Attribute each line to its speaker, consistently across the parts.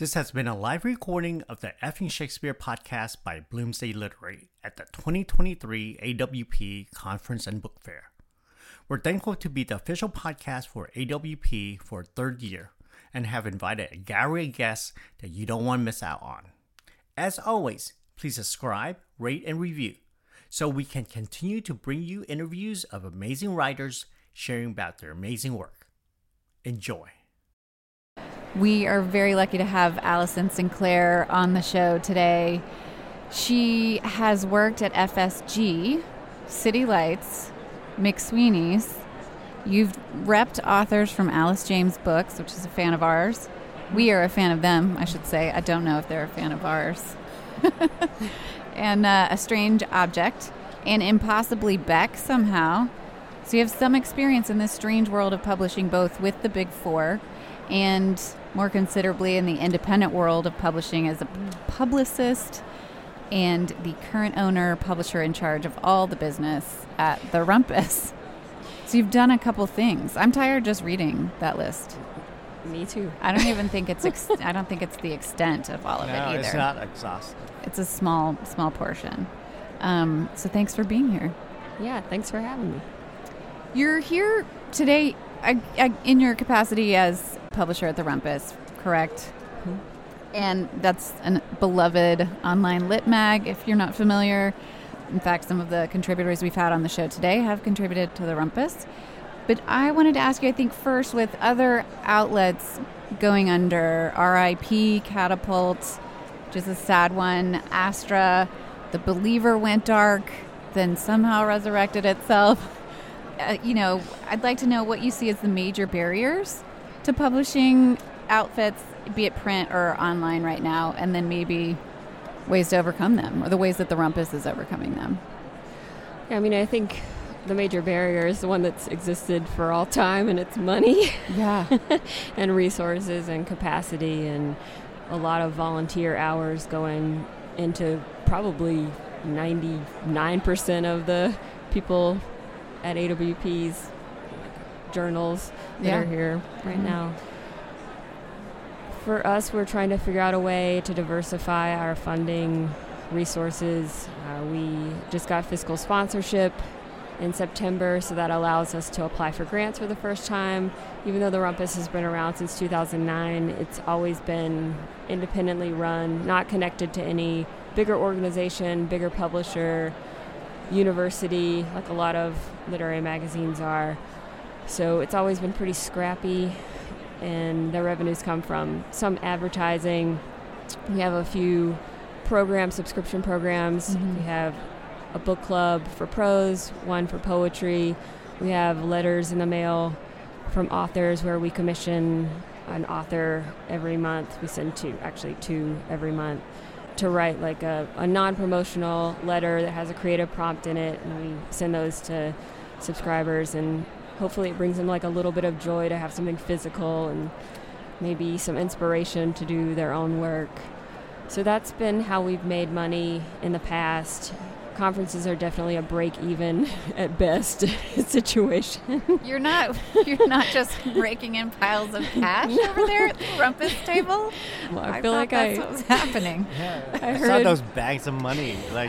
Speaker 1: This has been a live recording of the Effing Shakespeare podcast by Bloomsday Literary at the 2023 AWP Conference and Book Fair. We're thankful to be the official podcast for AWP for a third year and have invited a gallery of guests that you don't want to miss out on. As always, please subscribe, rate, and review so we can continue to bring you interviews of amazing writers sharing about their amazing work. Enjoy.
Speaker 2: We are very lucky to have Alyson Sinclair on the show today. She has worked at FSG, City Lights, McSweeney's. You've repped authors from Alice James Books, which is a fan of ours. We are a fan of them, I should say. I don't know if they're a fan of ours. and uh, A Strange Object, and Impossibly Beck somehow. So you have some experience in this strange world of publishing, both with the Big Four and more considerably in the independent world of publishing as a publicist and the current owner, publisher in charge of all the business at The Rumpus. So you've done a couple things. I'm tired just reading that list.
Speaker 3: Me too.
Speaker 2: I don't even think it's ex- I don't think it's the extent of all of
Speaker 1: no,
Speaker 2: it either.
Speaker 1: it's not exhaustive.
Speaker 2: It's a small small portion. Um, so thanks for being here.
Speaker 3: Yeah, thanks for having me.
Speaker 2: You're here today uh, uh, in your capacity as publisher at the Rumpus, correct?
Speaker 3: Mhm.
Speaker 2: And that's a beloved online lit mag. If you're not familiar, in fact, some of the contributors we've had on the show today have contributed to the Rumpus. But I wanted to ask you, I think first, with other outlets going under, RIP, Catapult, which is a sad one, Astra, The Believer went dark, then somehow resurrected itself. Uh, you know, I'd like to know what you see as the major barriers to publishing outfits, be it print or online right now, and then maybe ways to overcome them, or the ways that the Rumpus is overcoming them.
Speaker 3: Yeah, I mean, I think the major barrier is the one that's existed for all time, and it's money
Speaker 2: Yeah.
Speaker 3: and resources and capacity, and a lot of volunteer hours going into probably 99% of the people at AWP's journals that
Speaker 2: Yeah.
Speaker 3: are here right
Speaker 2: Mhm.
Speaker 3: now. For us, we're trying to figure out a way to diversify our funding resources. Uh, we just got fiscal sponsorship in September, so that allows us to apply for grants for the first time. Even though the Rumpus has been around since 2009, it's always been independently run, not connected to any bigger organization, bigger publisher, university, like a lot of literary magazines are. So it's always been pretty scrappy, and the revenues come from some advertising. We have a few program subscription programs.
Speaker 2: Mhm.
Speaker 3: We have a book club for prose, one for poetry. We have letters in the mail from authors where we commission an author every month. We send two, actually two every month, to write like a, a non-promotional letter that has a creative prompt in it, and we send those to subscribers, and hopefully it brings them like a little bit of joy to have something physical and maybe some inspiration to do their own work. So that's been how we've made money in the past. Conferences are definitely a break even at best situation.
Speaker 2: You're not you're not just raking in piles of cash over there at the Rumpus table.
Speaker 3: Well, I, feel
Speaker 2: thought
Speaker 3: like
Speaker 2: that's
Speaker 3: I.
Speaker 2: what was happening.
Speaker 1: Yeah,
Speaker 3: I
Speaker 1: I, saw those bags of money. Like,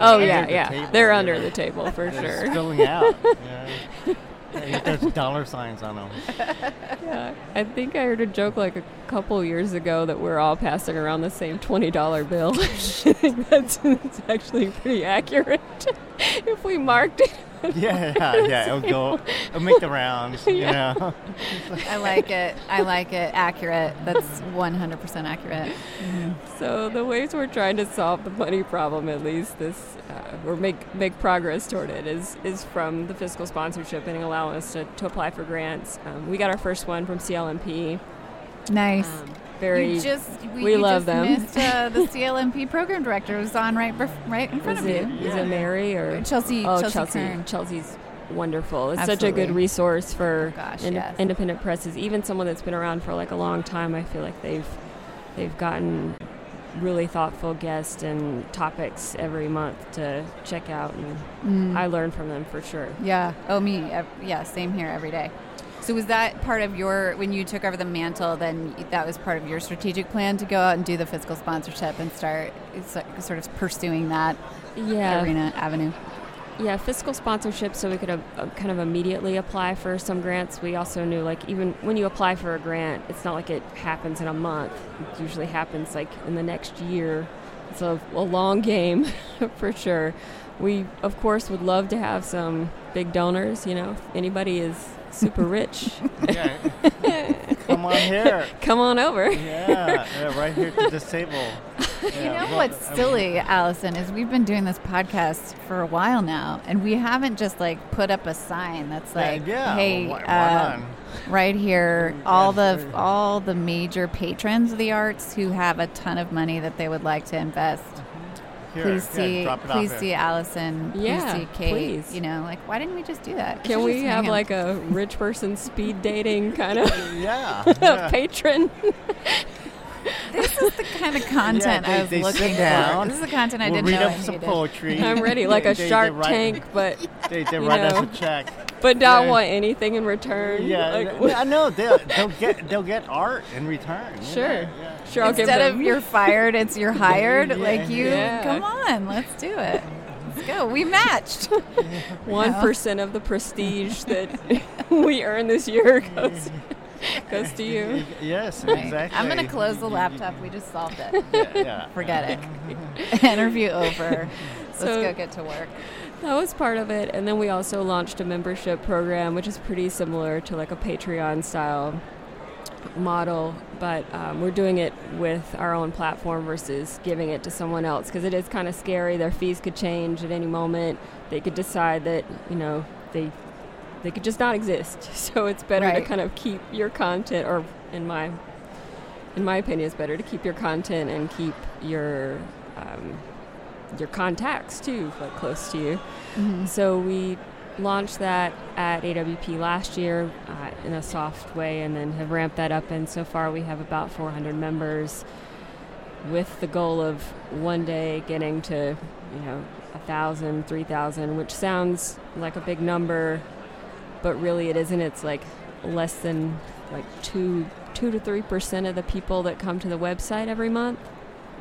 Speaker 3: Oh
Speaker 1: under
Speaker 3: yeah,
Speaker 1: the
Speaker 3: yeah.
Speaker 1: table,
Speaker 3: They're under
Speaker 1: know.
Speaker 3: the table for
Speaker 1: They're
Speaker 3: sure.
Speaker 1: spilling out. Yeah. There's dollar signs on them.
Speaker 3: Yeah, I think I heard a joke like a couple years ago that we're all passing around the same twenty dollar bill. That's, that's actually pretty accurate. if we marked it,
Speaker 1: Yeah, yeah, yeah. It'll go. It'll make the rounds. You
Speaker 3: Yeah.
Speaker 1: know.
Speaker 2: I like it. I like it. Accurate. That's 100% accurate.
Speaker 3: So the ways we're trying to solve the money problem, at least this, uh, or make make progress toward it, is is from the fiscal sponsorship and allowing us to, to apply for grants. Um, we got our first one from CLMP.
Speaker 2: Nice.
Speaker 3: Um, very
Speaker 2: you just we,
Speaker 3: we
Speaker 2: you
Speaker 3: love
Speaker 2: just
Speaker 3: them.
Speaker 2: Missed, uh, the CLMP program director was on right bef- right in front
Speaker 3: is
Speaker 2: of
Speaker 3: it,
Speaker 2: you.
Speaker 3: is it Mary or
Speaker 2: Chelsea.
Speaker 3: oh
Speaker 2: Chelsea,
Speaker 3: Chelsea
Speaker 2: Kern.
Speaker 3: Chelsea's wonderful. It's such a good resource for
Speaker 2: Oh, gosh,
Speaker 3: ind-
Speaker 2: yes.
Speaker 3: independent presses. Even someone that's been around for like a long time, I feel like they've they've gotten really thoughtful guests and topics every month to check out, and
Speaker 2: Mm.
Speaker 3: I learn from them for sure.
Speaker 2: yeah. Oh, me. Yeah. Same here every day. So was that part of your when you took over the mantle? Then that was part of your strategic plan to go out and do the fiscal sponsorship and start sort of pursuing that
Speaker 3: yeah.
Speaker 2: arena avenue.
Speaker 3: Yeah, fiscal sponsorship, so we could uh, kind of immediately apply for some grants. We also knew, like, even when you apply for a grant, it's not like it happens in a month. It usually happens like in the next year. It's a, a long game for sure. We, of course, would love to have some big donors. You know, if anybody is super rich.
Speaker 1: Come on here.
Speaker 3: Come on over.
Speaker 1: yeah, yeah, right here to disable. Yeah,
Speaker 2: you know
Speaker 1: well,
Speaker 2: what's
Speaker 1: I mean-
Speaker 2: silly, Alyson, is we've been doing this podcast for a while now, and we haven't just like put up a sign that's like,
Speaker 1: yeah,
Speaker 2: "Hey,
Speaker 1: why- why
Speaker 2: uh,
Speaker 1: not?
Speaker 2: right here, all
Speaker 1: Yeah,
Speaker 2: the
Speaker 1: sure.
Speaker 2: all the major patrons of the arts who have a ton of money that they would like to invest.
Speaker 1: Here,
Speaker 2: please
Speaker 1: yeah,
Speaker 2: see,
Speaker 1: drop it off
Speaker 2: please
Speaker 1: here.
Speaker 2: see Alyson.
Speaker 3: Yeah,
Speaker 2: please see Kate.
Speaker 3: please.
Speaker 2: You know, like why didn't we just do that?
Speaker 3: Can we have
Speaker 2: hang
Speaker 3: like a rich person speed dating kind of
Speaker 1: Yeah. yeah.
Speaker 3: patron?
Speaker 2: This is the kind of content
Speaker 1: they-
Speaker 2: I was
Speaker 1: they
Speaker 2: looking
Speaker 1: down,
Speaker 2: for. This is the content I
Speaker 1: we'll
Speaker 2: didn't
Speaker 1: read
Speaker 2: know
Speaker 1: up
Speaker 2: I
Speaker 1: some
Speaker 2: needed.
Speaker 1: poetry.
Speaker 3: I'm ready, like a
Speaker 1: They- they
Speaker 3: Shark
Speaker 1: write-
Speaker 3: Tank, but
Speaker 1: They, they
Speaker 3: you
Speaker 1: write us a check.
Speaker 3: But not
Speaker 1: Yeah.
Speaker 3: want anything in return.
Speaker 1: Yeah,
Speaker 3: Like,
Speaker 1: I know they'll, they'll get they'll get art in return.
Speaker 3: Sure.
Speaker 1: yeah.
Speaker 3: Sure, I'll
Speaker 2: Instead of you're fired, it's you're hired.
Speaker 1: Yeah,
Speaker 2: like you,
Speaker 3: yeah.
Speaker 2: come on, let's do it. Let's go. We matched.
Speaker 3: One percent of the prestige that we earn this year goes goes to you.
Speaker 1: Yes,
Speaker 2: Right.
Speaker 1: exactly.
Speaker 2: I'm gonna close the laptop. We just solved it.
Speaker 1: Yeah, yeah.
Speaker 2: Forget it. Interview over. Let's
Speaker 3: So-
Speaker 2: go get to work.
Speaker 3: That was part of it, and then we also launched a membership program, which is pretty similar to like a Patreon style model, but um, we're doing it with our own platform versus giving it to someone else because it is kind of scary. Their fees could change at any moment. They could decide that you know they they could just not exist. So it's better
Speaker 2: Right.
Speaker 3: to kind of keep your content, or in my in my opinion, it's better to keep your content and keep your um, your contacts too, like close to you. So we launched that at AWP last year uh, in a soft way, and then have ramped that up. And so far, we have about 400 members, with the goal of one day getting to, you know, a thousand, three thousand, which sounds like a big number, but really it isn't. It's like less than like two, two to three percent of the people that come to the website every month.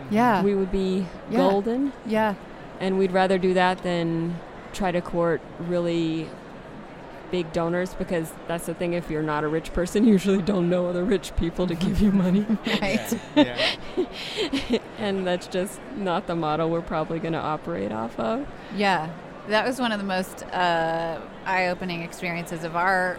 Speaker 2: Yeah.
Speaker 3: We would be
Speaker 2: Yeah.
Speaker 3: golden
Speaker 2: yeah.
Speaker 3: and we'd rather do that than try to court really big donors because that's the thing if you're not a rich person you usually don't know other rich people to give you money
Speaker 2: Right.
Speaker 1: Yeah.
Speaker 3: and that's just not the model we're probably going to operate off of
Speaker 2: Yeah, that was one of the most uh, eye-opening experiences of our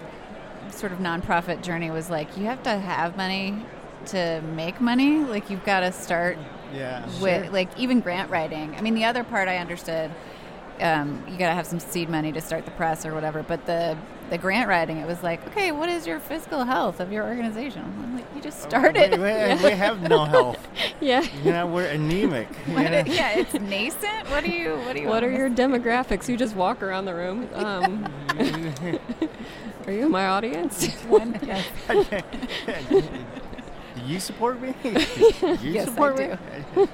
Speaker 2: sort of nonprofit journey. Was like you have to have money to make money. Like you've got to start
Speaker 1: Yeah.
Speaker 2: with like even grant writing. I mean, the other part I understood. Um, you got to have some seed money to start the press or whatever. But the the grant writing, it was like, okay, what is your fiscal health of your organization? I'm like, you just started.
Speaker 1: We, we, we have no health.
Speaker 3: yeah
Speaker 1: You know, we're anemic. you
Speaker 2: What-
Speaker 1: know?
Speaker 2: yeah, it's nascent. What do you? What do you?
Speaker 3: what are your demographics you just walk around the room um, are you my audience
Speaker 2: one? Yes.
Speaker 1: Do you support me? Do you
Speaker 2: Yes, I
Speaker 1: support
Speaker 2: do.
Speaker 1: me?
Speaker 2: Oh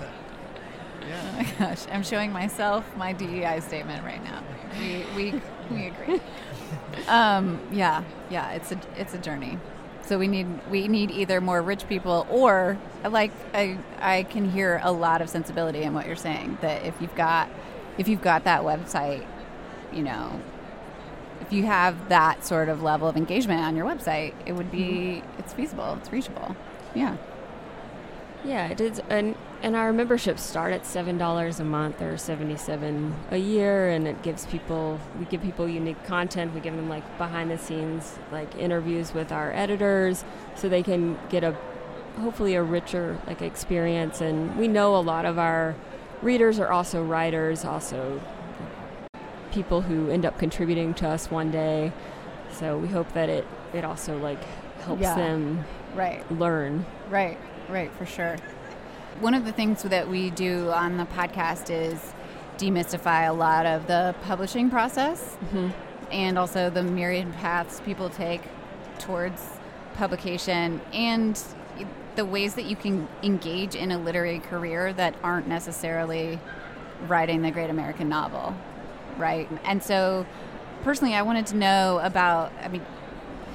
Speaker 1: yeah.
Speaker 2: my gosh, I'm showing myself my DEI statement right now. We we we agree. Um, yeah, yeah, it's a it's a journey. So we need we need either more rich people or like I I can hear a lot of sensibility in what you're saying that if you've got if you've got that website, you know, if you have that sort of level of engagement on your website, it would be it's feasible, it's reachable. Yeah.
Speaker 3: Yeah, it is, and and our memberships start at seven dollars a month or seventy seven a year, and it gives people we give people unique content. We give them like behind the scenes like interviews with our editors, so they can get a hopefully a richer like experience. And we know a lot of our readers are also writers, also people who end up contributing to us one day. So we hope that it it also like helps
Speaker 2: Yeah.
Speaker 3: them
Speaker 2: Right.
Speaker 3: learn.
Speaker 2: Right, right, for sure. One of the things that we do on the podcast is demystify a lot of the publishing process mm-hmm. and also the myriad paths people take towards publication and the ways that you can engage in a literary career that aren't necessarily writing the great American novel, right? And so, personally, I wanted to know about. I mean,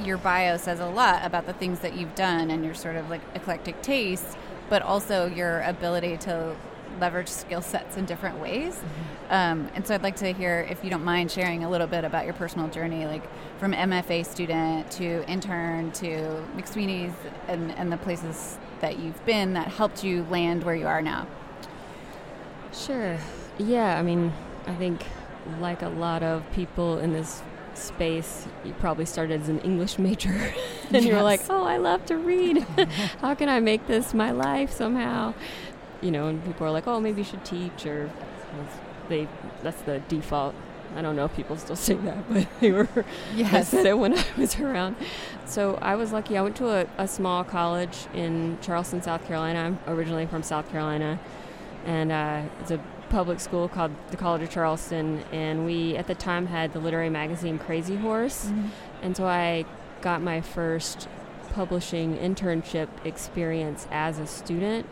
Speaker 2: your bio says a lot about the things that you've done and your sort of like eclectic tastes, but also your ability to leverage skill sets in different ways. Mm-hmm. Um, and so I'd like to hear, if you don't mind, sharing a little bit about your personal journey, like from MFA student to intern to McSweeney's and, and the places that you've been that helped you land where you are now.
Speaker 3: Sure. Yeah, I mean, I think like a lot of people in this space, you probably started as an English major and yes. you were like, oh, I love to read. How can I make this my life somehow? You know, and people are like, oh, maybe you should teach, or they that's the default. I don't know if people still say that, but they were. Yes. I said it when I was around. So I was lucky. I went to a, a small college in Charleston, South Carolina. I'm originally from South Carolina, and uh, it's a public school called the College of Charleston, and we at the time had the literary magazine Crazyhorse, mm-hmm. and so I got my first publishing internship experience as a student,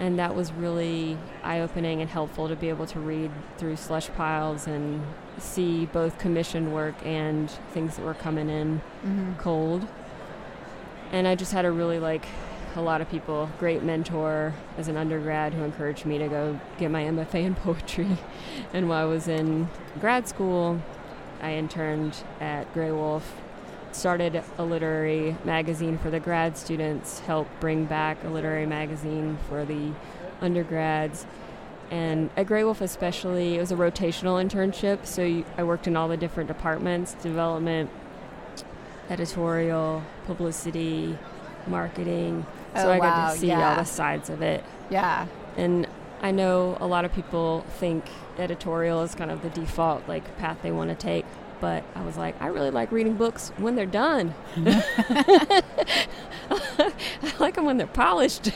Speaker 3: and that was really eye-opening and helpful to be able to read through slush piles and see both commissioned work and things that were coming in mm-hmm. cold. And I just had a really like a lot of people. Great mentor as an undergrad who encouraged me to go get my MFA in poetry. And while I was in grad school, I interned at Graywolf, started a literary magazine for the grad students, helped bring back a literary magazine for the undergrads. And at Graywolf, especially, it was a rotational internship. So you, I worked in all the different departments development, editorial, publicity, marketing, so oh, I got to see yeah. all the sides of it.
Speaker 2: Yeah.
Speaker 3: And I know a lot of people think editorial is kind of the default like path they want to take, but I was like, I really like reading books when they're done. I like them when they're polished.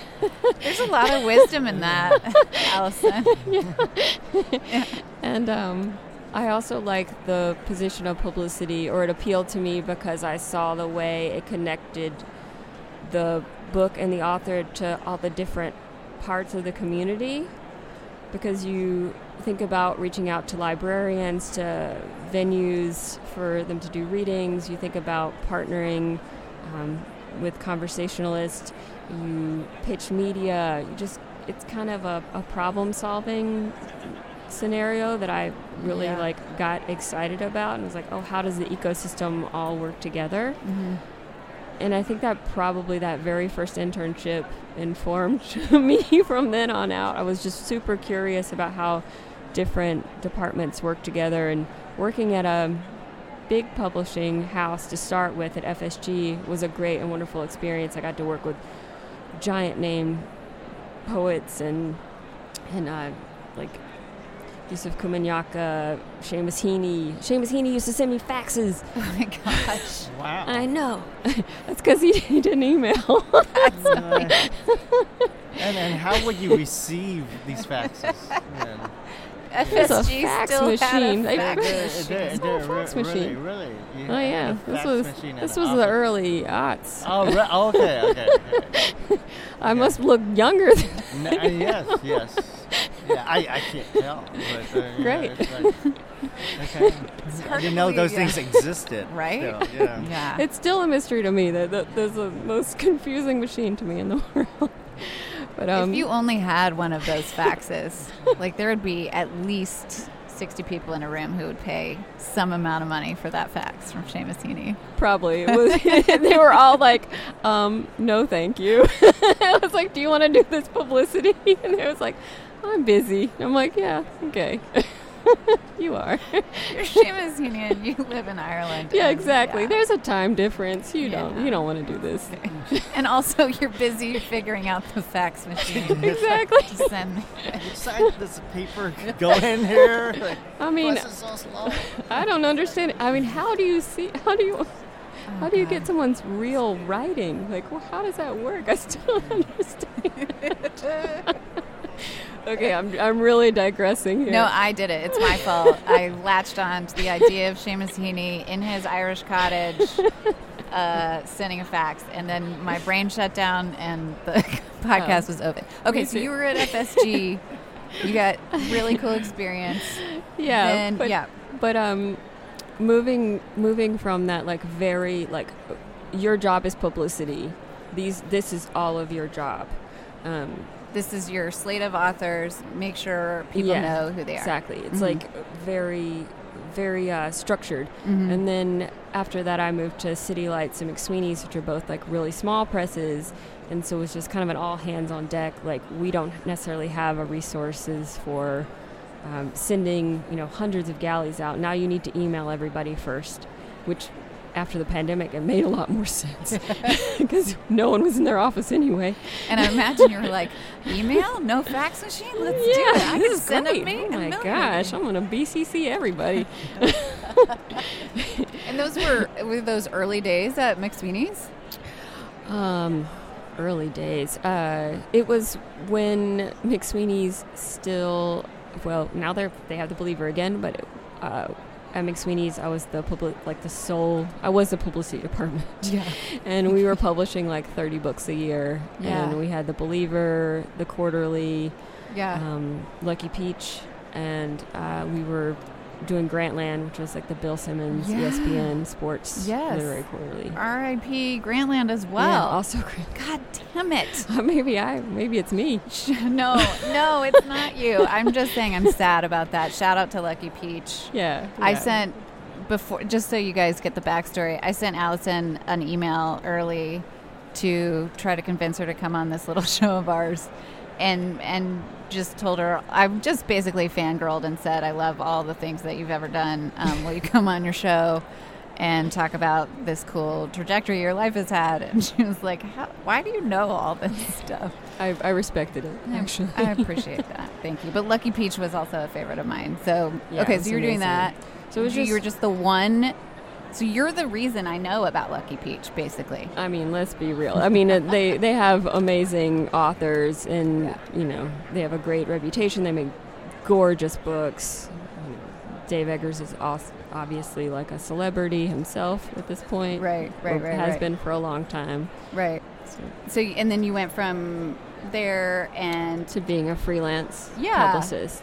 Speaker 2: There's a lot of wisdom in that, Alyson.
Speaker 3: yeah. yeah. And um, I also like the position of publicity, or it appealed to me because I saw the way it connected the book and the author to all the different parts of the community because you think about reaching out to librarians, to venues for them to do readings, you think about partnering um, with conversationalists, you pitch media, you just, it's kind of a, a problem solving scenario that I really yeah. like got excited about and was like, oh, how does the ecosystem all work together? Mm-hmm and I think that probably that very first internship informed me from then on out. I was just super curious about how different departments work together and working at a big publishing house to start with at FSG was a great and wonderful experience. I got to work with giant name poets and and uh, like Yusef Komunyakaa, Seamus Heaney. Seamus Heaney used to send me faxes.
Speaker 2: Oh my gosh.
Speaker 1: wow.
Speaker 3: I know. That's because he, he didn't email. That's
Speaker 1: uh, and, and how would you receive these faxes?
Speaker 2: FSG
Speaker 3: a fax
Speaker 2: still
Speaker 3: machine.
Speaker 2: Had a fax
Speaker 3: machine. a fax machine.
Speaker 1: Really? really?
Speaker 3: Oh yeah, this was this was the early aughts.
Speaker 1: Oh, re- oh okay, okay. okay.
Speaker 3: I yeah. must look younger than.
Speaker 1: Uh, yes, yes. Yeah, I, I can't tell. But, uh,
Speaker 3: Great.
Speaker 1: like, okay. I didn't know those yeah. things existed.
Speaker 2: Right?
Speaker 1: Still, yeah.
Speaker 2: yeah.
Speaker 3: It's still a mystery to me that, that there's the most confusing machine to me in the world.
Speaker 2: But um, if you only had one of those faxes, like there would be at least 60 people in a room who would pay some amount of money for that fax from Seamus Heaney.
Speaker 3: Probably. they were all like, um, no, thank you. I was like, do you want to do this publicity? And it was like, I'm busy. I'm like, yeah, okay. you are.
Speaker 2: You're Seamus Union. You live in Ireland.
Speaker 3: Yeah, exactly. Yeah. There's a time difference. You yeah. don't. You don't want to do this.
Speaker 2: Okay. and also, you're busy figuring out the fax machine.
Speaker 3: exactly.
Speaker 2: to send me.
Speaker 1: Does the paper go in here? Like,
Speaker 3: I mean, so I don't understand. I mean, how do you see? How do you? Oh, how do you get someone's real writing? Like, well, how does that work? I still don't understand. Okay, I'm, I'm really digressing here.
Speaker 2: No, I did it. It's my fault. I latched on to the idea of Seamus Heaney in his Irish cottage uh, sending a fax, and then my brain shut down and the podcast oh. was over. Okay, so you were at FSG. you got really cool experience.
Speaker 3: Yeah,
Speaker 2: then,
Speaker 3: but,
Speaker 2: yeah.
Speaker 3: But um, moving moving from that like very like your job is publicity. These this is all of your job. Um,
Speaker 2: This is your slate of authors. Make sure people
Speaker 3: Yeah,
Speaker 2: know who they are.
Speaker 3: Exactly. It's
Speaker 2: Mhm.
Speaker 3: like very, very uh, structured.
Speaker 2: Mhm.
Speaker 3: And then after that, I moved to City Lights and McSweeney's, which are both like really small presses. And so it was just kind of an all hands on deck. Like we don't necessarily have a resources for um, sending you know hundreds of galleys out. Now you need to email everybody first, which after the pandemic it made a lot more sense because no one was in their office anyway.
Speaker 2: And I imagine you were like, email, no fax machine. Let's do it. I
Speaker 3: this
Speaker 2: can
Speaker 3: is
Speaker 2: send
Speaker 3: great. Oh my gosh, I'm gonna BCC everybody.
Speaker 2: And those were were those early days at McSweeney's.
Speaker 3: Um, early days. Uh, it was when McSweeney's still. Well, now they're they have the Believer again, but uh, at McSweeney's, I was the public like the sole. I was the publicity department,
Speaker 2: Yeah.
Speaker 3: and we were publishing like 30 books a year.
Speaker 2: Yeah.
Speaker 3: And we had the Believer, the Quarterly,
Speaker 2: Yeah.
Speaker 3: um, Lucky Peach, and uh, we were doing Grantland, which was like the Bill Simmons
Speaker 2: Yeah.
Speaker 3: ESPN Sports
Speaker 2: Yes.
Speaker 3: Literary Quarterly.
Speaker 2: R.I.P. Grantland as
Speaker 3: Yeah,
Speaker 2: well.
Speaker 3: also Grant.
Speaker 2: God damn it.
Speaker 3: Uh, maybe I, maybe it's me.
Speaker 2: no, no, it's not you. I'm just saying I'm sad about that. Shout out to Lucky Peach.
Speaker 3: Yeah,
Speaker 2: I sent before, just so you guys get the backstory. I sent Alyson an email early to try to convince her to come on this little show of ours, and and just told her I just basically fangirled and said I love all the things that you've ever done. Um, will you come on your show? And talk about this cool trajectory your life has had, and she was like, How, "Why do you know all this stuff?"
Speaker 3: I, I respected it
Speaker 2: I-
Speaker 3: actually.
Speaker 2: I appreciate that. Thank you. But Lucky Peach was also a favorite of mine. So
Speaker 3: Yeah,
Speaker 2: okay, so you were doing that.
Speaker 3: So it was
Speaker 2: you
Speaker 3: just-
Speaker 2: were just the one. So you're the reason I know about Lucky Peach, basically.
Speaker 3: I mean, let's be real. I mean, it, they they have amazing authors, and
Speaker 2: Yeah.
Speaker 3: you know they have a great reputation. They make gorgeous books. Dave Eggers is obviously like a celebrity himself at this point.
Speaker 2: Right, right,
Speaker 3: or
Speaker 2: right,
Speaker 3: Has
Speaker 2: right.
Speaker 3: been for a long time.
Speaker 2: Right.
Speaker 3: So,
Speaker 2: So and then you went from there and
Speaker 3: to being a freelance
Speaker 2: Yeah.
Speaker 3: publicist.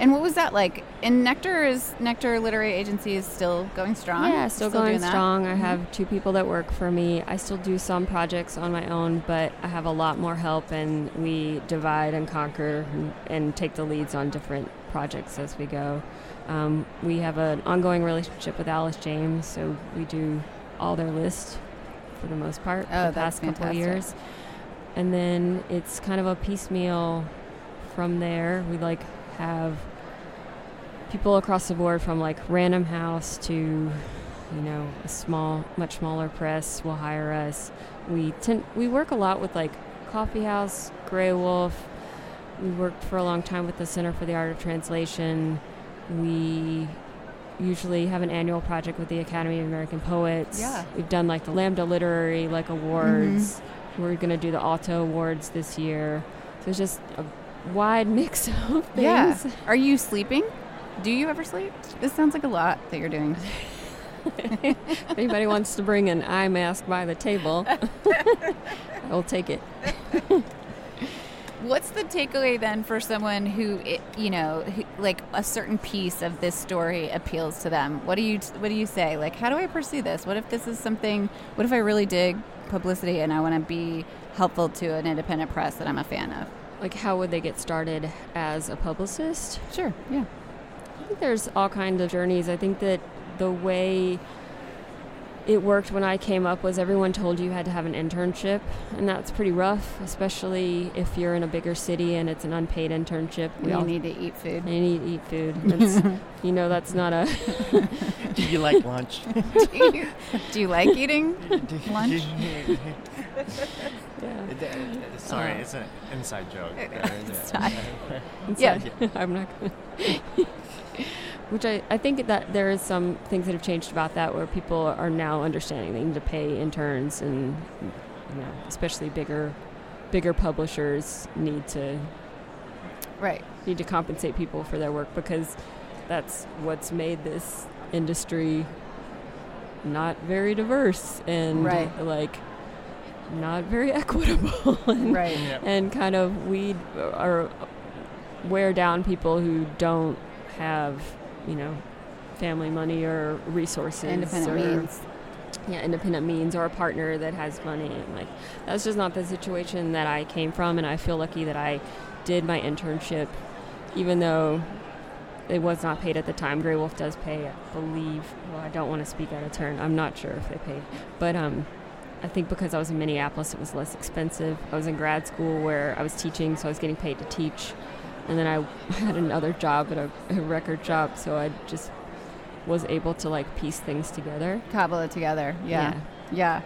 Speaker 2: And what was that like? And Nectar is Nectar Literary Agency is still going strong.
Speaker 3: Yeah, still, going
Speaker 2: doing that?
Speaker 3: strong. I
Speaker 2: Mhm.
Speaker 3: have two people that work for me. I still do some projects on my own, but I have a lot more help, and we divide and conquer and, and take the leads on different projects as we go. Um, we have an ongoing relationship with Alice James, so we do all their list for the most part
Speaker 2: Oh,
Speaker 3: the past couple of years. And then it's kind of a piecemeal from there. We like have people across the board from like Random House to you know a small, much smaller press will hire us. We tend we work a lot with like Coffee House, Graywolf. We worked for a long time with the Center for the Art of Translation. We usually have an annual project with the Academy of American Poets.
Speaker 2: Yeah.
Speaker 3: We've done like the Lambda Literary like awards. Mm-hmm. We're going to do the Alto Awards this year. So it's just a wide mix of things.
Speaker 2: Yeah. Are you sleeping? Do you ever sleep? This sounds like a lot that you're doing.
Speaker 3: if anybody wants to bring an eye mask by the table, I'll take it.
Speaker 2: What's the takeaway then for someone who, you know, who, like a certain piece of this story appeals to them? What do you What do you say? Like, how do I pursue this? What if this is something? What if I really dig publicity and I want to be helpful to an independent press that I'm a fan of?
Speaker 3: Like, how would they get started as a publicist?
Speaker 2: Sure. Yeah.
Speaker 3: I think there's all kinds of journeys. I think that the way it worked when I came up was everyone told you had to have an internship, and that's pretty rough, especially if you're in a bigger city and it's an unpaid internship. We
Speaker 2: you
Speaker 3: all
Speaker 2: need to eat food.
Speaker 3: you need to eat food. That's, you know, that's not a.
Speaker 1: Do you like lunch?
Speaker 2: do, you, do you like eating lunch?
Speaker 3: Yeah.
Speaker 1: Sorry,
Speaker 3: Uh,
Speaker 1: it's an inside joke.
Speaker 2: It's not.
Speaker 3: Yeah,
Speaker 2: Yeah.
Speaker 3: I'm not gonna. Which I, I think that there is some things that have changed about that where people are now understanding they need to pay interns and you know especially bigger bigger publishers need to
Speaker 2: Right.
Speaker 3: need to compensate people for their work because that's what's made this industry not very diverse and
Speaker 2: Right.
Speaker 3: like not very equitable and,
Speaker 2: Right.
Speaker 3: and kind of weed or wear down people who don't have you know family money or resources.
Speaker 2: Independent
Speaker 3: or,
Speaker 2: means.
Speaker 3: Yeah, independent means or a partner that has money. And like that's just not the situation that I came from, and I feel lucky that I did my internship, even though it was not paid at the time. Graywolf does pay, I believe. Well, I don't want to speak out of turn. I'm not sure if they pay, but um, I think because I was in Minneapolis, it was less expensive. I was in grad school where I was teaching, so I was getting paid to teach, and then I had another job at a, a record shop, so I just was able to like piece things together.
Speaker 2: Cobble it together. Yeah. Yeah.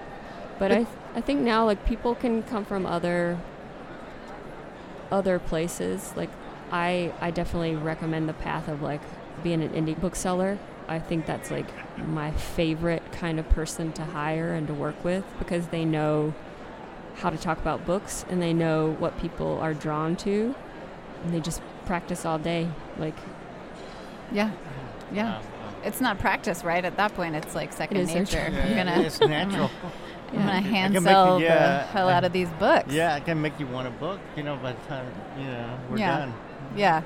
Speaker 3: But I, th- I think now like people can come from other other places. Like I, I definitely recommend the path of like being an indie bookseller. I think that's like my favorite kind of person to hire and to work with because they know how to talk about books and they know what people are drawn to and they just practice all day like
Speaker 2: Yeah. Yeah.
Speaker 1: Um,
Speaker 2: It's not practice, right? At that point, it's like second
Speaker 3: It is
Speaker 2: nature.
Speaker 3: actually-
Speaker 2: I'm gonna,
Speaker 1: it's natural.
Speaker 2: I'm gonna hand
Speaker 1: can make
Speaker 2: sell
Speaker 1: you-
Speaker 2: the
Speaker 1: yeah,
Speaker 2: hell
Speaker 1: I-
Speaker 2: out of these books.
Speaker 1: yeah, I can make you want a book. You know, by the time you know we're
Speaker 2: Yeah.
Speaker 1: done.
Speaker 2: Yeah.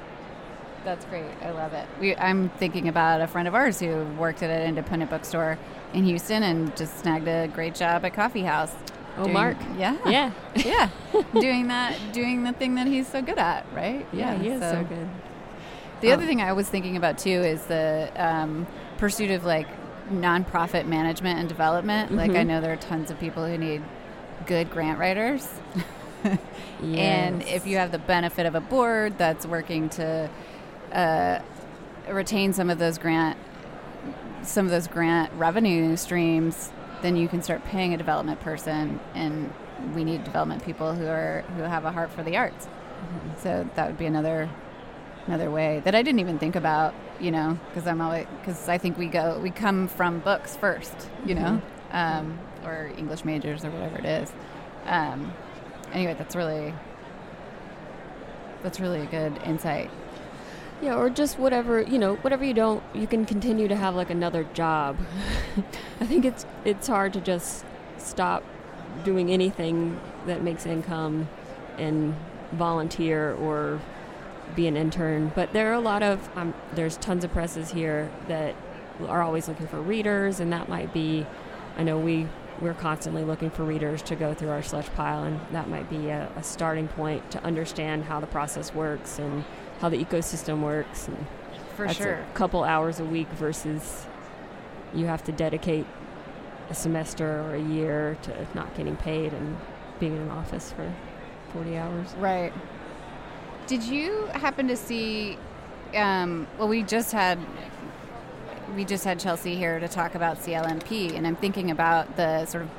Speaker 2: That's great. I love it. We, I'm thinking about a friend of ours who worked at an independent bookstore in Houston and just snagged a great job at Coffee House.
Speaker 3: oh
Speaker 2: doing-
Speaker 3: mark
Speaker 2: Yeah.
Speaker 3: yeah
Speaker 2: yeah. doing that, doing the thing that he's so good at, right?
Speaker 3: yeah, he is so, good
Speaker 2: The
Speaker 3: Um,
Speaker 2: other thing I was thinking about too is the um, pursuit of like nonprofit management and development. Like I
Speaker 3: Mhm.
Speaker 2: know there are tons of people who need good grant writers. And if you have the benefit of a board that's working to uh, retain some of those grant some of those grant revenue streams, then you can start paying a development person. And we need development people who are who have a heart for the arts.
Speaker 3: Mm-hmm.
Speaker 2: So that would be another another way that I didn't even think about. You know, because I'm always because I think we go we come from books first. You know, um, or English majors or whatever it is. Um, anyway, that's really that's really a good insight.
Speaker 3: Yeah, or just whatever you know, whatever you don't, you can continue to have like another job. I think it's it's hard to just stop doing anything that makes income and volunteer or be an intern. But there are a lot of um, there's tons of presses here that are always looking for readers, and that might be. I know we we're constantly looking for readers to go through our slush pile, and that might be a, a starting point to understand how the process works and how the ecosystem works. And
Speaker 2: For sure.
Speaker 3: a couple hours a week versus you have to dedicate a semester or a year to not getting paid and being in an office for 40 hours.
Speaker 2: Right. Did you happen to see? Um, well, we just had we just had Chelsea here to talk about CLMP, and I'm thinking about the sort of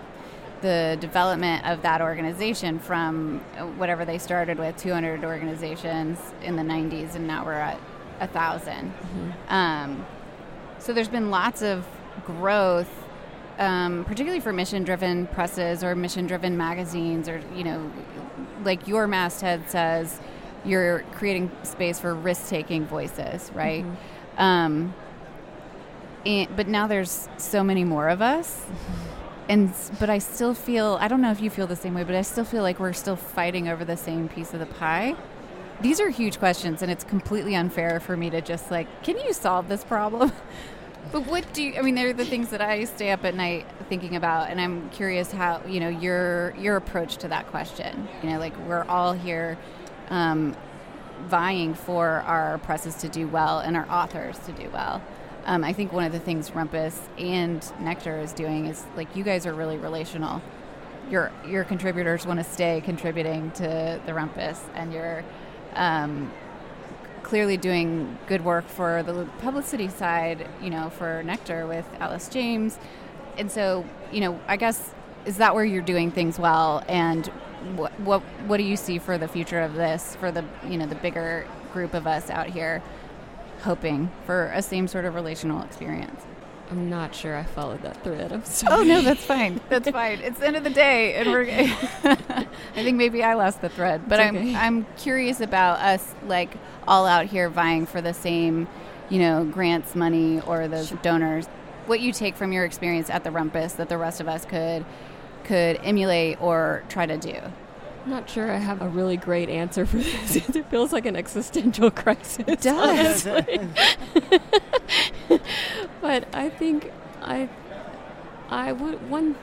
Speaker 2: the development of that organization from uh, whatever they started with 200 organizations in the 90s, and now we're at a 1000 Um, so there's been lots of growth, um, particularly for mission-driven presses or mission-driven magazines, or you know, like your masthead says, you're creating space for risk-taking voices, right? Um, and, but now there's so many more of us, and but I still feel I don't know if you feel the same way, but I still feel like we're still fighting over the same piece of the pie. These are huge questions, and it's completely unfair for me to just like, can you solve this problem? But what do you? I mean, they're the things that I stay up at night thinking about, and I'm curious how you know your your approach to that question. You know, like we're all here um, vying for our presses to do well and our authors to do well. Um, I think one of the things Rumpus and Nectar is doing is like you guys are really relational. Your your contributors want to stay contributing to the Rumpus, and you're um, clearly doing good work for the publicity side, you know, for Nectar with Alice James. And so, you know, I guess is that where you're doing things well and what what what do you see for the future of this for the, you know, the bigger group of us out here hoping for a same sort of relational experience?
Speaker 3: I'm not sure I followed that thread. I'm sorry.
Speaker 2: Oh no, that's fine. That's fine. It's the end of the day, and we're. I think maybe I lost the thread, but
Speaker 3: It's
Speaker 2: I'm. I'm curious about us like all out here vying for the same, you know, grants money or those donors. What you take from your experience at the Rumpus that the rest of us could could emulate or try to do.
Speaker 3: I'm not sure I have a really great answer for this. it feels like an existential crisis.
Speaker 2: It does.
Speaker 3: but I think I I would one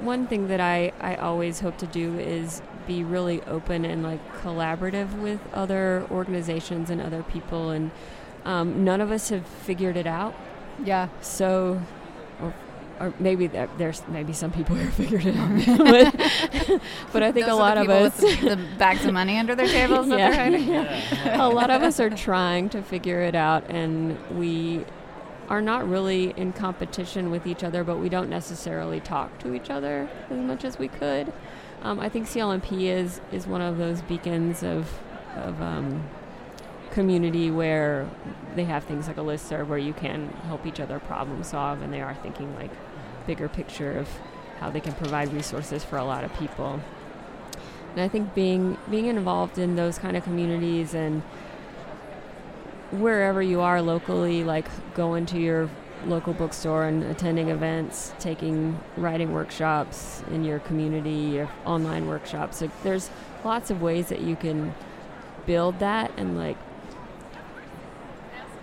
Speaker 3: one thing that I I always hope to do is be really open and like collaborative with other organizations and other people and um, none of us have figured it out
Speaker 2: Yeah.
Speaker 3: so or, or maybe that there's maybe some people who have figured it out but, but I think
Speaker 2: Those
Speaker 3: a lot
Speaker 2: the
Speaker 3: of us
Speaker 2: with the, the bags of money under their tables that
Speaker 3: Yeah.
Speaker 2: they're hiding.
Speaker 3: a lot of us are trying to figure it out and we are not really in competition with each other but we don't necessarily talk to each other as much as we could um, i think clmp is is one of those beacons of of um, community where they have things like a listserv where you can help each other problem solve and they are thinking like bigger picture of how they can provide resources for a lot of people and I think being being involved in those kind of communities and wherever you are locally, like going to your local bookstore and attending events, taking writing workshops in your community, or online workshops. Like, there's lots of ways that you can build that and like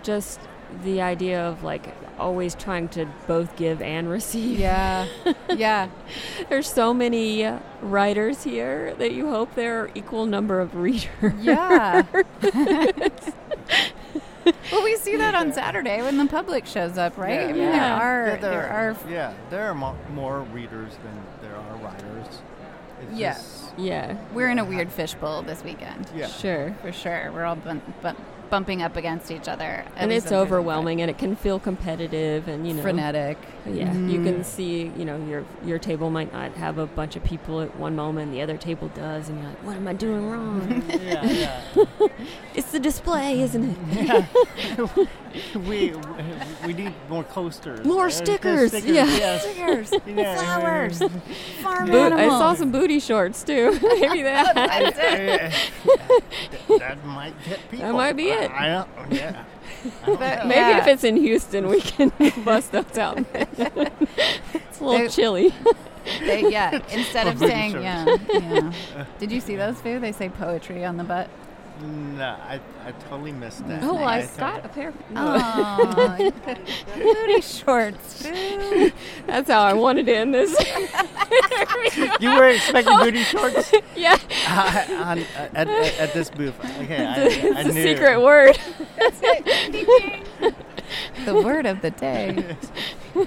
Speaker 3: just the idea of like always trying to both give and receive.
Speaker 2: Yeah. Yeah.
Speaker 3: There's so many uh, writers here that you hope there are equal number of readers.
Speaker 2: Yeah. well, we see that on Saturday when the public shows up, right? I mean, there
Speaker 3: Yeah.
Speaker 2: are
Speaker 4: Yeah,
Speaker 2: there are
Speaker 4: yeah, there are mo- more readers than there are writers. It's
Speaker 2: Yeah.
Speaker 4: just-
Speaker 3: Yeah,
Speaker 2: we're in a weird fishbowl this weekend.
Speaker 4: yeah.
Speaker 3: sure.
Speaker 2: For sure. We're all bun- bun- bumping up against each other.
Speaker 3: And it's overwhelming, and it can feel competitive, and you know,
Speaker 2: frenetic.
Speaker 3: yeah, you
Speaker 2: Mhm.
Speaker 3: can see, you know, your your table might not have a bunch of people at one moment, the other table does, and you're like, what am I doing wrong?
Speaker 4: yeah, yeah.
Speaker 3: it's the display, isn't it?
Speaker 4: we we need more coasters.
Speaker 3: More stickers,
Speaker 4: stickers,
Speaker 3: yeah.
Speaker 4: yes.
Speaker 2: Stickers,
Speaker 4: Yeah.
Speaker 2: flowers, farm
Speaker 3: Boot, I saw some booty shorts too. Maybe that.
Speaker 2: That's it.
Speaker 4: that, that might get people.
Speaker 3: That might be it.
Speaker 4: I, I don't, yeah.
Speaker 2: But-
Speaker 3: Maybe
Speaker 2: Yeah.
Speaker 3: if it's in Houston, we can bust those out. it's a little
Speaker 2: They-
Speaker 3: chilly.
Speaker 2: They, yeah, instead of saying, yeah, yeah. Did you see those, Fu? They say poetry on the butt.
Speaker 4: No, I, I totally missed that.
Speaker 3: Oh, I
Speaker 4: thought-
Speaker 3: got a pair.
Speaker 2: Oh, booty shorts,
Speaker 3: That's how I wanted to end this.
Speaker 4: You were expecting booty shorts
Speaker 3: yeah,
Speaker 4: uh, on, uh, at, at, at this booth. Okay, I,
Speaker 3: it's
Speaker 4: I
Speaker 3: a
Speaker 4: knew.
Speaker 3: secret word.
Speaker 2: The word of the day.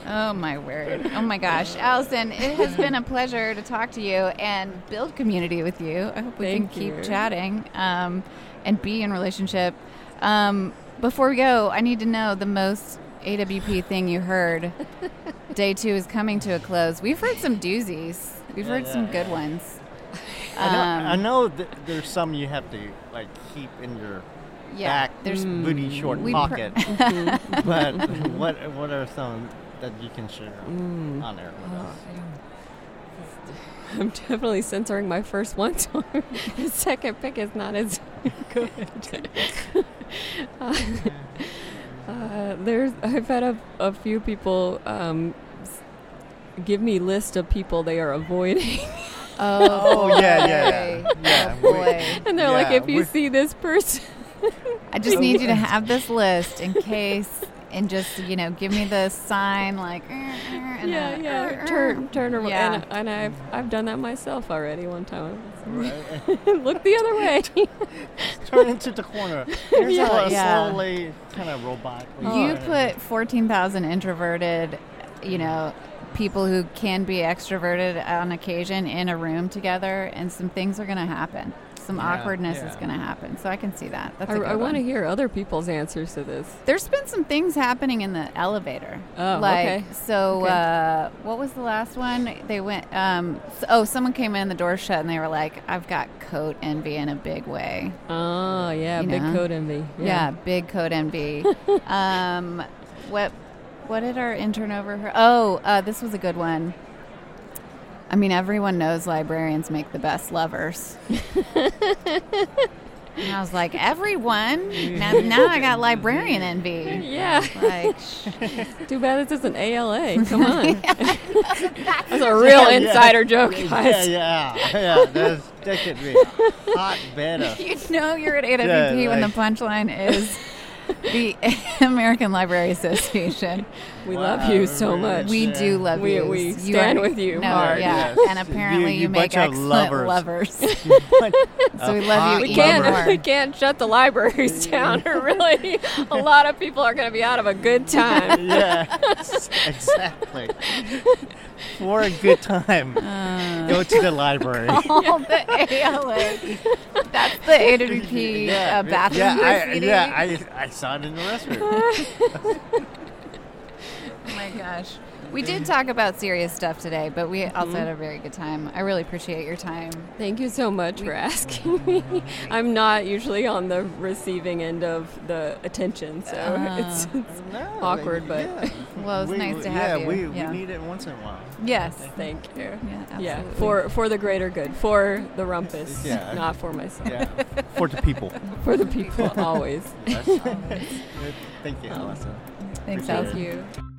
Speaker 2: Oh my word. Oh my gosh. Alyson, it has been a pleasure to talk to you and build community with you. I hope we
Speaker 3: Thank
Speaker 2: can keep
Speaker 3: you.
Speaker 2: chatting um, and be in relationship. Um, before we go, I need to know the most AWP thing you heard. Day two is coming to a close. We've heard some doozies. We've
Speaker 4: Yeah,
Speaker 2: heard some
Speaker 4: yeah,
Speaker 2: good
Speaker 4: yeah.
Speaker 2: ones.
Speaker 4: I know, I
Speaker 2: Um,
Speaker 4: know th- there's some you have to like keep in your
Speaker 2: Yeah,
Speaker 4: back
Speaker 2: there's
Speaker 4: booty short
Speaker 2: We pr-
Speaker 4: pocket. but what what are some that you can share
Speaker 3: Mm.
Speaker 4: on air with us?
Speaker 3: I'm definitely censoring my first one, so the second pick is not as good. uh, uh, there's, I've had a, a few people um, give me list of people they are avoiding,
Speaker 2: Oh,
Speaker 4: Oh, yeah, yeah,
Speaker 2: boy.
Speaker 4: yeah.
Speaker 2: Oh boy.
Speaker 3: and they're like, if you see this person,
Speaker 2: I just need you to have this list in case, and just you know, give me the sign like. "Er, er," and
Speaker 3: yeah,
Speaker 2: a,
Speaker 3: yeah,
Speaker 2: "Er, er."
Speaker 3: turn, turn around,
Speaker 2: Yeah.
Speaker 3: and, and I've I've done that myself already one time.
Speaker 4: Right.
Speaker 3: Look the other way.
Speaker 4: Turn into the corner. Here's
Speaker 2: Yeah.
Speaker 4: a
Speaker 2: Yeah.
Speaker 4: slowly, kind of robotically.
Speaker 2: You
Speaker 4: turn.
Speaker 2: put fourteen thousand introverted, you know, people who can be extroverted on occasion in a room together, and some things are going to happen. Some
Speaker 4: Yeah,
Speaker 2: awkwardness is going to happen. So I can see that. That's
Speaker 3: I,
Speaker 2: a good
Speaker 3: I want to hear other people's answers to this.
Speaker 2: There's been some things happening in the elevator.
Speaker 3: Oh,
Speaker 2: like,
Speaker 3: okay.
Speaker 2: So,
Speaker 3: Okay.
Speaker 2: uh, what was the last one? They went. Um, s oh, someone came in, the door shut, and they were like, "I've got coat envy in a big way."
Speaker 3: Oh yeah,
Speaker 2: You
Speaker 3: big
Speaker 2: know?
Speaker 3: code envy.
Speaker 2: Yeah, big coat envy. um, what what did our intern over her? Oh, uh, this was a good one. I mean, everyone knows librarians make the best lovers. and I was like, everyone. Now, now I got librarian envy.
Speaker 3: Yeah.
Speaker 2: Like,
Speaker 3: Too bad this isn't ALA. Come on. That's a real
Speaker 4: yeah.
Speaker 3: insider joke,
Speaker 4: Yeah,
Speaker 3: guys.
Speaker 4: yeah, yeah. That's, that could be a hot beta.
Speaker 2: you know you're at AWP
Speaker 4: Yeah,
Speaker 2: when the punchline is the American Library Association.
Speaker 3: We
Speaker 4: Wow,
Speaker 3: love you so much.
Speaker 2: We
Speaker 4: Yeah.
Speaker 2: do love
Speaker 3: We-
Speaker 2: you.
Speaker 3: we
Speaker 2: You
Speaker 3: stand
Speaker 2: are-
Speaker 3: with you
Speaker 2: No,
Speaker 3: hard.
Speaker 2: yeah,
Speaker 4: Yes.
Speaker 2: and apparently
Speaker 4: You-
Speaker 2: you,
Speaker 4: you
Speaker 2: make
Speaker 4: bunch of
Speaker 2: excellent
Speaker 4: lovers.
Speaker 2: lovers. so we love you
Speaker 3: we
Speaker 2: even
Speaker 3: can't
Speaker 2: more.
Speaker 3: we can't shut the libraries down or really a lot of people are going to be out of a good time
Speaker 4: yes, exactly. For a good time,
Speaker 2: Uh.
Speaker 4: go to the library.
Speaker 2: All the ALA. That's the AWP uh, bathroom
Speaker 4: yeah, I, yeah, I, I saw in the restroom.
Speaker 2: Oh my gosh. We did talk about serious stuff today, but we also had a very good time. I really appreciate your time.
Speaker 3: thank you so much for asking me i'm not usually on the receiving end of the attention so
Speaker 2: Ah.
Speaker 3: it's, it's
Speaker 4: No,
Speaker 3: Awkward, but-
Speaker 4: yeah.
Speaker 2: Well, it's
Speaker 4: We-
Speaker 2: nice
Speaker 4: we-
Speaker 2: to have
Speaker 4: yeah,
Speaker 2: you.
Speaker 4: We,
Speaker 2: Yeah.
Speaker 4: we need it once in a while.
Speaker 2: Yes.
Speaker 3: thank you
Speaker 2: Yeah, absolutely.
Speaker 3: yeah for for the greater good for the rumpus
Speaker 4: Yeah.
Speaker 3: not for myself
Speaker 4: Yeah, for the people.
Speaker 3: for the people always
Speaker 4: That's, thank you, Alessa.
Speaker 2: Thanks,
Speaker 4: Appreciate
Speaker 2: Al.
Speaker 3: thank you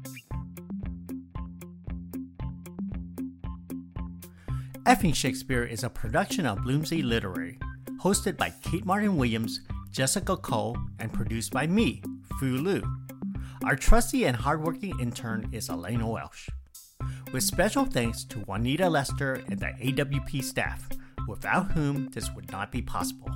Speaker 1: Effing Shakespeare is a production of Bloomsday Literary, hosted by Kate Martin Williams, Jessica Cole, and produced by me, Fu Lu. Our trusty and hardworking intern is Elena Welsh. With special thanks to Juanita Lester and the AWP staff, without whom this would not be possible.